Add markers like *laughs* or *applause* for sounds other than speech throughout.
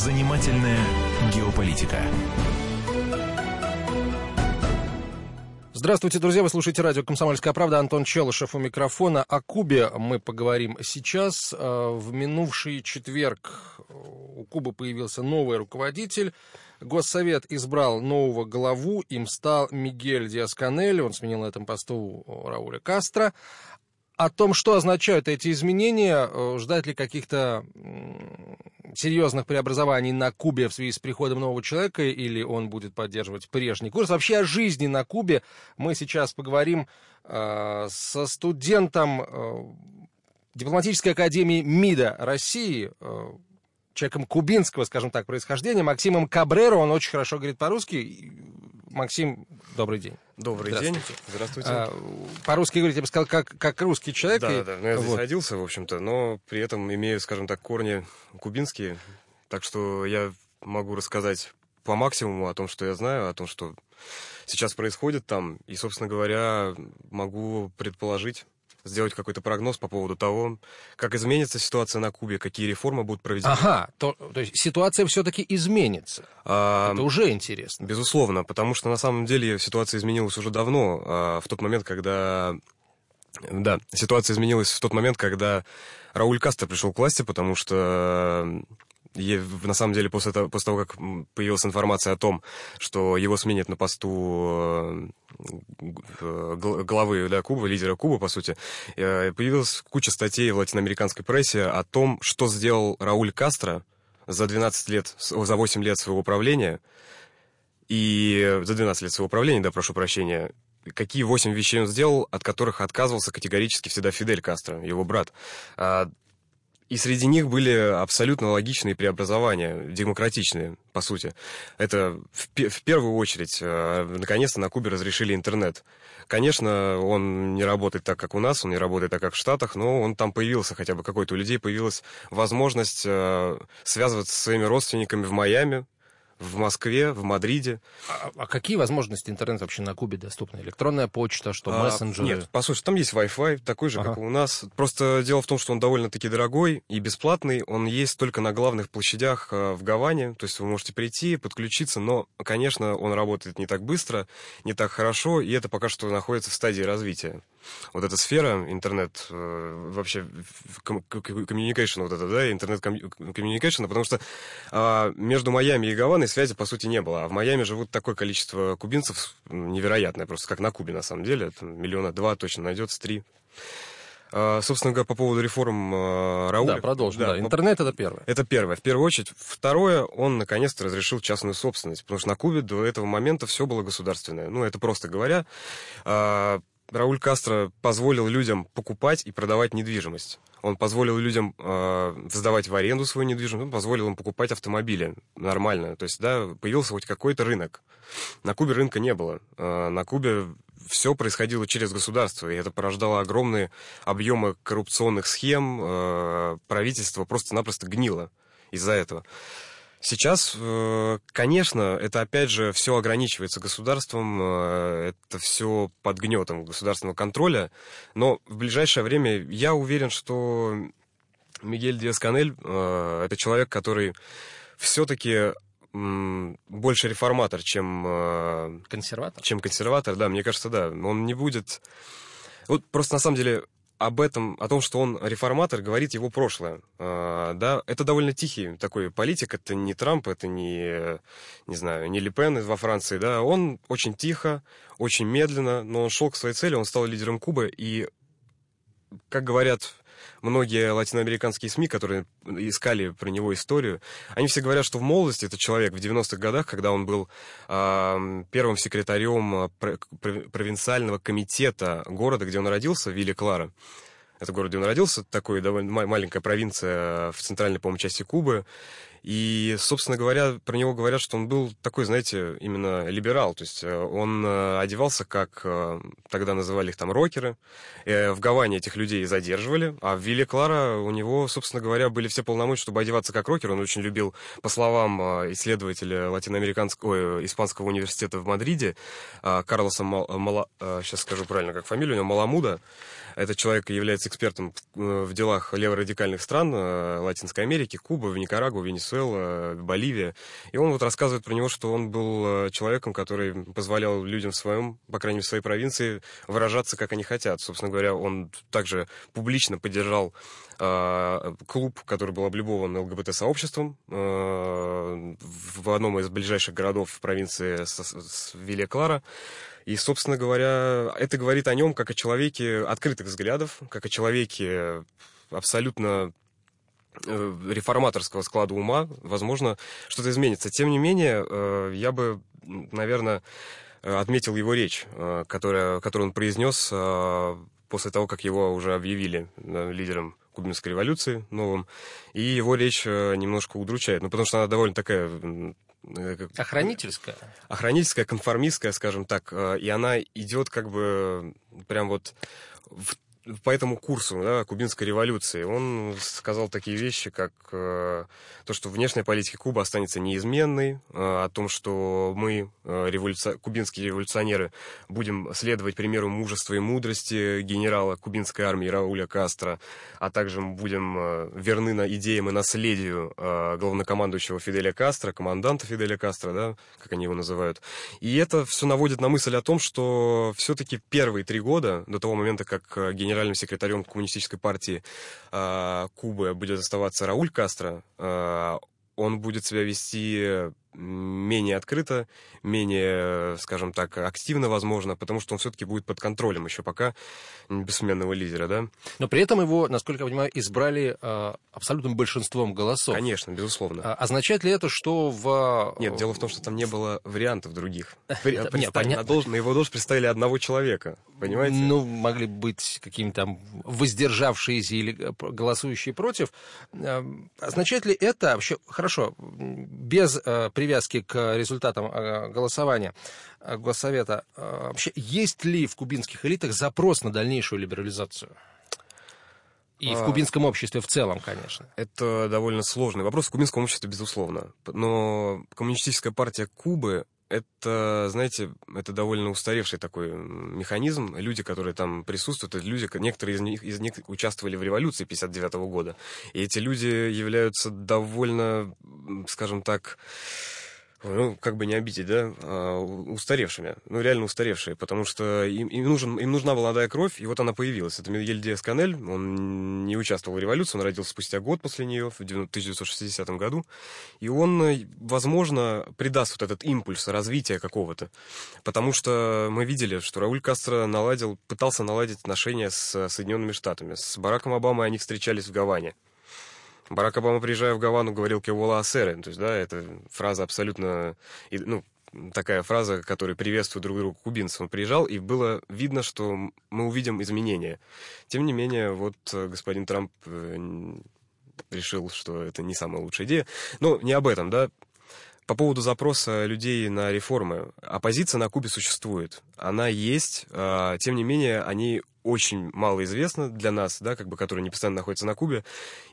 Занимательная геополитика. Здравствуйте, друзья. Вы слушаете радио «Комсомольская правда». Антон Челышев у микрофона. О Кубе мы поговорим сейчас. Э, в минувший четверг у Кубы появился новый руководитель. Госсовет избрал нового главу. Им стал Мигель Диасканель. Он сменил на этом посту Рауля Кастро о том, что означают эти изменения, э, ждать ли каких-то серьезных преобразований на Кубе в связи с приходом нового человека, или он будет поддерживать прежний курс. Вообще о жизни на Кубе мы сейчас поговорим э, со студентом э, Дипломатической академии МИДа России, э, человеком кубинского, скажем так, происхождения, Максимом Кабреро. Он очень хорошо говорит по-русски. Максим, добрый день. Добрый Здравствуйте. день. Здравствуйте. А, по-русски говорить, я бы сказал, как, как русский человек. да, и- да, ну, я здесь вот. родился, в общем-то, но при этом имею, скажем так, корни кубинские, так что я могу рассказать по максимуму о том, что я знаю, о том, что сейчас происходит там, и, собственно говоря, могу предположить, сделать какой-то прогноз по поводу того, как изменится ситуация на Кубе, какие реформы будут проведены. Ага, то, то есть ситуация все-таки изменится. А, Это уже интересно. Безусловно, потому что на самом деле ситуация изменилась уже давно, а, в тот момент, когда... Да, ситуация изменилась в тот момент, когда Рауль Кастро пришел к власти, потому что е- на самом деле после того, после того, как появилась информация о том, что его сменят на посту э, главы да, Кубы, лидера Кубы, по сути, э, появилась куча статей в латиноамериканской прессе о том, что сделал Рауль Кастро за 12 лет, за 8 лет своего правления, и за 12 лет своего правления, да, прошу прощения, какие 8 вещей он сделал, от которых отказывался категорически всегда Фидель Кастро, его брат. И среди них были абсолютно логичные преобразования, демократичные, по сути. Это в, в первую очередь, э, наконец-то на Кубе разрешили интернет. Конечно, он не работает так, как у нас, он не работает так, как в Штатах, но он там появился хотя бы какой-то. У людей появилась возможность э, связываться со своими родственниками в Майами, в Москве, в Мадриде. А, а какие возможности интернета вообще на Кубе доступны? Электронная почта, что, А, мессенджеры? Нет, послушай, там есть Wi-Fi, такой же, Ага. как и у нас. Просто дело в том, что он довольно-таки дорогой и бесплатный. Он есть только на главных площадях э, в Гаване. То есть вы можете прийти, подключиться, но, конечно, он работает не так быстро, не так хорошо, и это пока что находится в стадии развития. Вот эта сфера, интернет, э, вообще, в- ком- к- к- communication вот это, да, интернет коммуникейшн, потому что а, между Майами и Гаваной связи, по сути, не было. А в Майами живут такое количество кубинцев невероятное, просто как на Кубе, на самом деле. Это миллиона два точно найдется, три. А, собственно говоря, по поводу реформ э, Рауля. Да, продолжим. Да, по- Интернет это первое. это первое. В первую очередь. Второе, он наконец-то разрешил частную собственность. Потому что на Кубе до этого момента все было государственное. Ну, это просто говоря. а, Рауль Кастро позволил людям покупать и продавать недвижимость. Он позволил людям э, сдавать в аренду свою недвижимость, он позволил им покупать автомобили нормально. То есть, да, появился хоть какой-то рынок. На Кубе рынка не было. Э, на Кубе все происходило через государство, и это порождало огромные объемы коррупционных схем. э, правительство просто-напросто гнило из-за этого. Сейчас, э, конечно, это опять же все ограничивается государством, э, это все под гнетом государственного контроля, но в ближайшее время я уверен, что Мигель Диас-Канель э, это человек, который все-таки больше реформатор, чем Консерватор? чем консерватор, да, мне кажется, да. Он не будет... Вот просто на самом деле об этом, о том, что он реформатор, говорит его прошлое. А, да, это довольно тихий такой политик, это не Трамп, это не, не знаю, не Ле Пен во Франции, да. Он очень тихо, очень медленно, но он шел к своей цели, он стал лидером Кубы, и, как говорят многие латиноамериканские СМИ, которые искали про него историю, они все говорят, что в молодости этот человек в 90-х годах, когда он был э, первым секретарем про- провинциального комитета города, где он родился, Вилли Клара, это город, где он родился, такой довольно ма- маленькая провинция в центральной, по-моему, части Кубы. И, собственно говоря, про него говорят, что он был такой, знаете, именно либерал. То есть э, он э, одевался, как э, тогда называли их там рокеры. В Гаване этих людей задерживали, а в Вилле Клара у него, собственно говоря, были все полномочия, чтобы одеваться как рокер. Он очень любил, по словам исследователя латиноамериканского, ой, испанского университета в Мадриде, Карлоса Мал- Мала- сейчас скажу правильно, как фамилию у него, Маламуда, Этот человек является экспертом в делах леворадикальных стран Латинской Америки, Кубы, Никарагуа, Венесуэла, Боливия. И он вот рассказывает про него, что он был человеком, который позволял людям в своем, по крайней мере, в своей провинции выражаться, как они хотят. Собственно говоря, он также публично поддержал э, клуб, который был облюбован ЛГБТ-сообществом э, в одном из ближайших городов провинции Вилья Клара. И, собственно говоря, это говорит о нем как о человеке открытых взглядов, как о человеке абсолютно э, реформаторского склада ума, возможно, что-то изменится. Тем не менее, э, я бы, наверное, отметил его речь, э, которая, которую он произнес после того, как его уже объявили лидером кубинской революции новым, и его речь немножко удручает, ну, потому что она довольно такая Э, Охранительская? Охранительская, конформистская, скажем так. Э, и она идет как бы прям вот в по этому курсу да, кубинской революции. Он сказал такие вещи, как э, то, что внешняя политика Кубы останется неизменной, э, о том, что мы, э, революци... кубинские революционеры, будем следовать примеру мужества и мудрости генерала кубинской армии Рауля Кастро, а также будем э, верны на идеям и наследию э, главнокомандующего Фиделя Кастро, команданта Фиделя Кастро, да, как они его называют. И это все наводит на мысль о том, что все-таки первые три года, до того момента, как э, генерал генеральным секретарем Коммунистической партии э, Кубы будет оставаться Рауль Кастро, э, он будет себя вести менее открыто, менее, скажем так, активно, возможно, потому что он все-таки будет под контролем еще пока бессменного лидера, да. Но при этом его, насколько я понимаю, избрали э, абсолютным большинством голосов. Конечно, безусловно. А, означает ли это, что в... Нет, дело в том, что там не было вариантов других. *laughs* Нет, понятно. На его должность представили одного человека, понимаете? Ну, могли быть какие-то там воздержавшиеся или э, голосующие против. Э, означает ли это вообще... Хорошо, без э, привязки к результатам э, голосования э, Госсовета, э, вообще есть ли в кубинских элитах запрос на дальнейшую либерализацию? И в а. кубинском обществе в целом, конечно. Это довольно сложный вопрос. В кубинском обществе, безусловно. Но коммунистическая партия Кубы это, знаете, это довольно устаревший такой механизм. Люди, которые там присутствуют, это люди, некоторые из них, из них участвовали в революции 59 -го года. И эти люди являются довольно, скажем так, ну, как бы не обидеть, да, а, устаревшими, ну, реально устаревшие, потому что им, им, нужен, им нужна молодая кровь, и вот она появилась. Это Мигель Диас Канель, он не участвовал в революции, он родился спустя год после нее, в 1960 году, и он, возможно, придаст вот этот импульс развития какого-то, потому что мы видели, что Рауль Кастро наладил, пытался наладить отношения с Соединенными Штатами. С Бараком Обамой они встречались в Гаване. Барак Обама, приезжая в Гавану, говорил «кевола асеры». То есть, да, это фраза абсолютно... Ну, такая фраза, которая приветствует друг друга кубинцев. Он приезжал, и было видно, что мы увидим изменения. Тем не менее, вот э, господин Трамп э, решил, что это не самая лучшая идея. Но не об этом, да. По поводу запроса людей на реформы. Оппозиция на Кубе существует. Она есть. А, тем не менее, они очень мало известно для нас, да, как бы, которые не постоянно находятся на Кубе,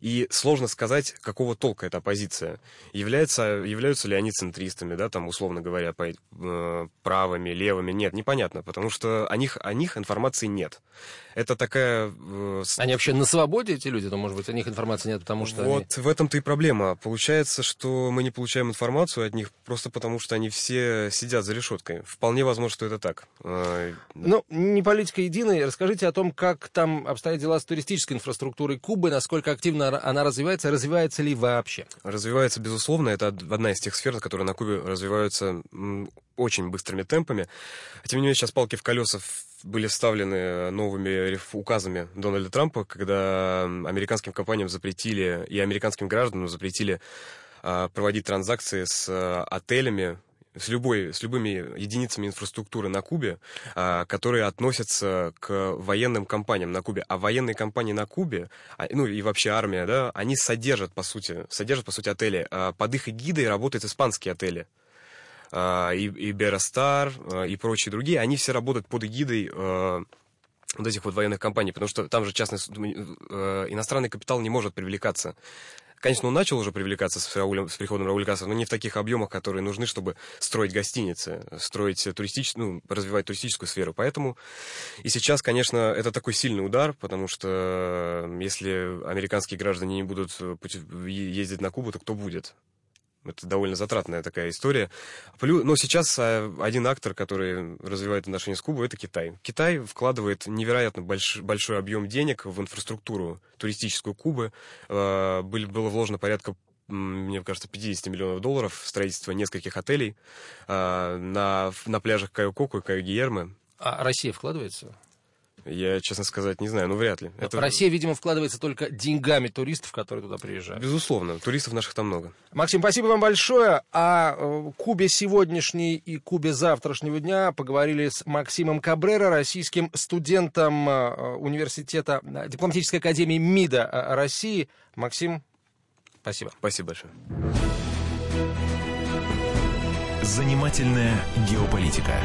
и сложно сказать, какого толка эта оппозиция. Является, являются ли они центристами, да, там, условно говоря, по, э, правыми, левыми, нет, непонятно, потому что о них, о них информации нет. Это такая... Э, они вообще на свободе, эти люди, то, может быть, о них информации нет, потому что Вот они... в этом-то и проблема. Получается, что мы не получаем информацию от них просто потому, что они все сидят за решеткой. Вполне возможно, что это так. Э, ну, не политика единая. Расскажите, Расскажите о том, как там обстоят дела с туристической инфраструктурой Кубы, насколько активно она развивается, развивается ли вообще? Развивается, безусловно. Это одна из тех сфер, которые на Кубе развиваются очень быстрыми темпами. Тем не менее, сейчас палки в колеса были вставлены новыми указами Дональда Трампа, когда американским компаниям запретили и американским гражданам запретили а, проводить транзакции с а, отелями с, любой, с любыми единицами инфраструктуры на Кубе, а, которые относятся к военным компаниям на Кубе. А военные компании на Кубе, а, ну и вообще армия, да, они содержат, по сути, содержат, по сути, отели. А под их эгидой работают испанские отели. И, и Берастар, и прочие другие, они все работают под эгидой а, вот этих вот военных компаний, потому что там же частный, э, иностранный капитал не может привлекаться Конечно, он начал уже привлекаться с, Раулем, с приходом Рауля Кастро, но не в таких объемах, которые нужны, чтобы строить гостиницы, строить туристическую, ну, развивать туристическую сферу. Поэтому и сейчас, конечно, это такой сильный удар, потому что если американские граждане не будут ездить на Кубу, то кто будет? Это довольно затратная такая история. Но сейчас а, один актор, который развивает отношения с Кубой, это Китай. Китай вкладывает невероятно больш, большой объем денег в инфраструктуру туристическую Кубы. А, было вложено порядка мне кажется, 50 миллионов долларов в строительство нескольких отелей а, на, на пляжах Кайо-Коку и Кайо-Гиерме. А Россия вкладывается? Я, честно сказать, не знаю, ну вряд ли. Это... Россия, видимо, вкладывается только деньгами туристов, которые туда приезжают. Безусловно, туристов наших там много. Максим, спасибо вам большое. О э, Кубе сегодняшней и Кубе завтрашнего дня поговорили с Максимом Кабрера, российским студентом э, университета э, дипломатической академии МИДа России. Максим, спасибо. Спасибо большое. Занимательная геополитика.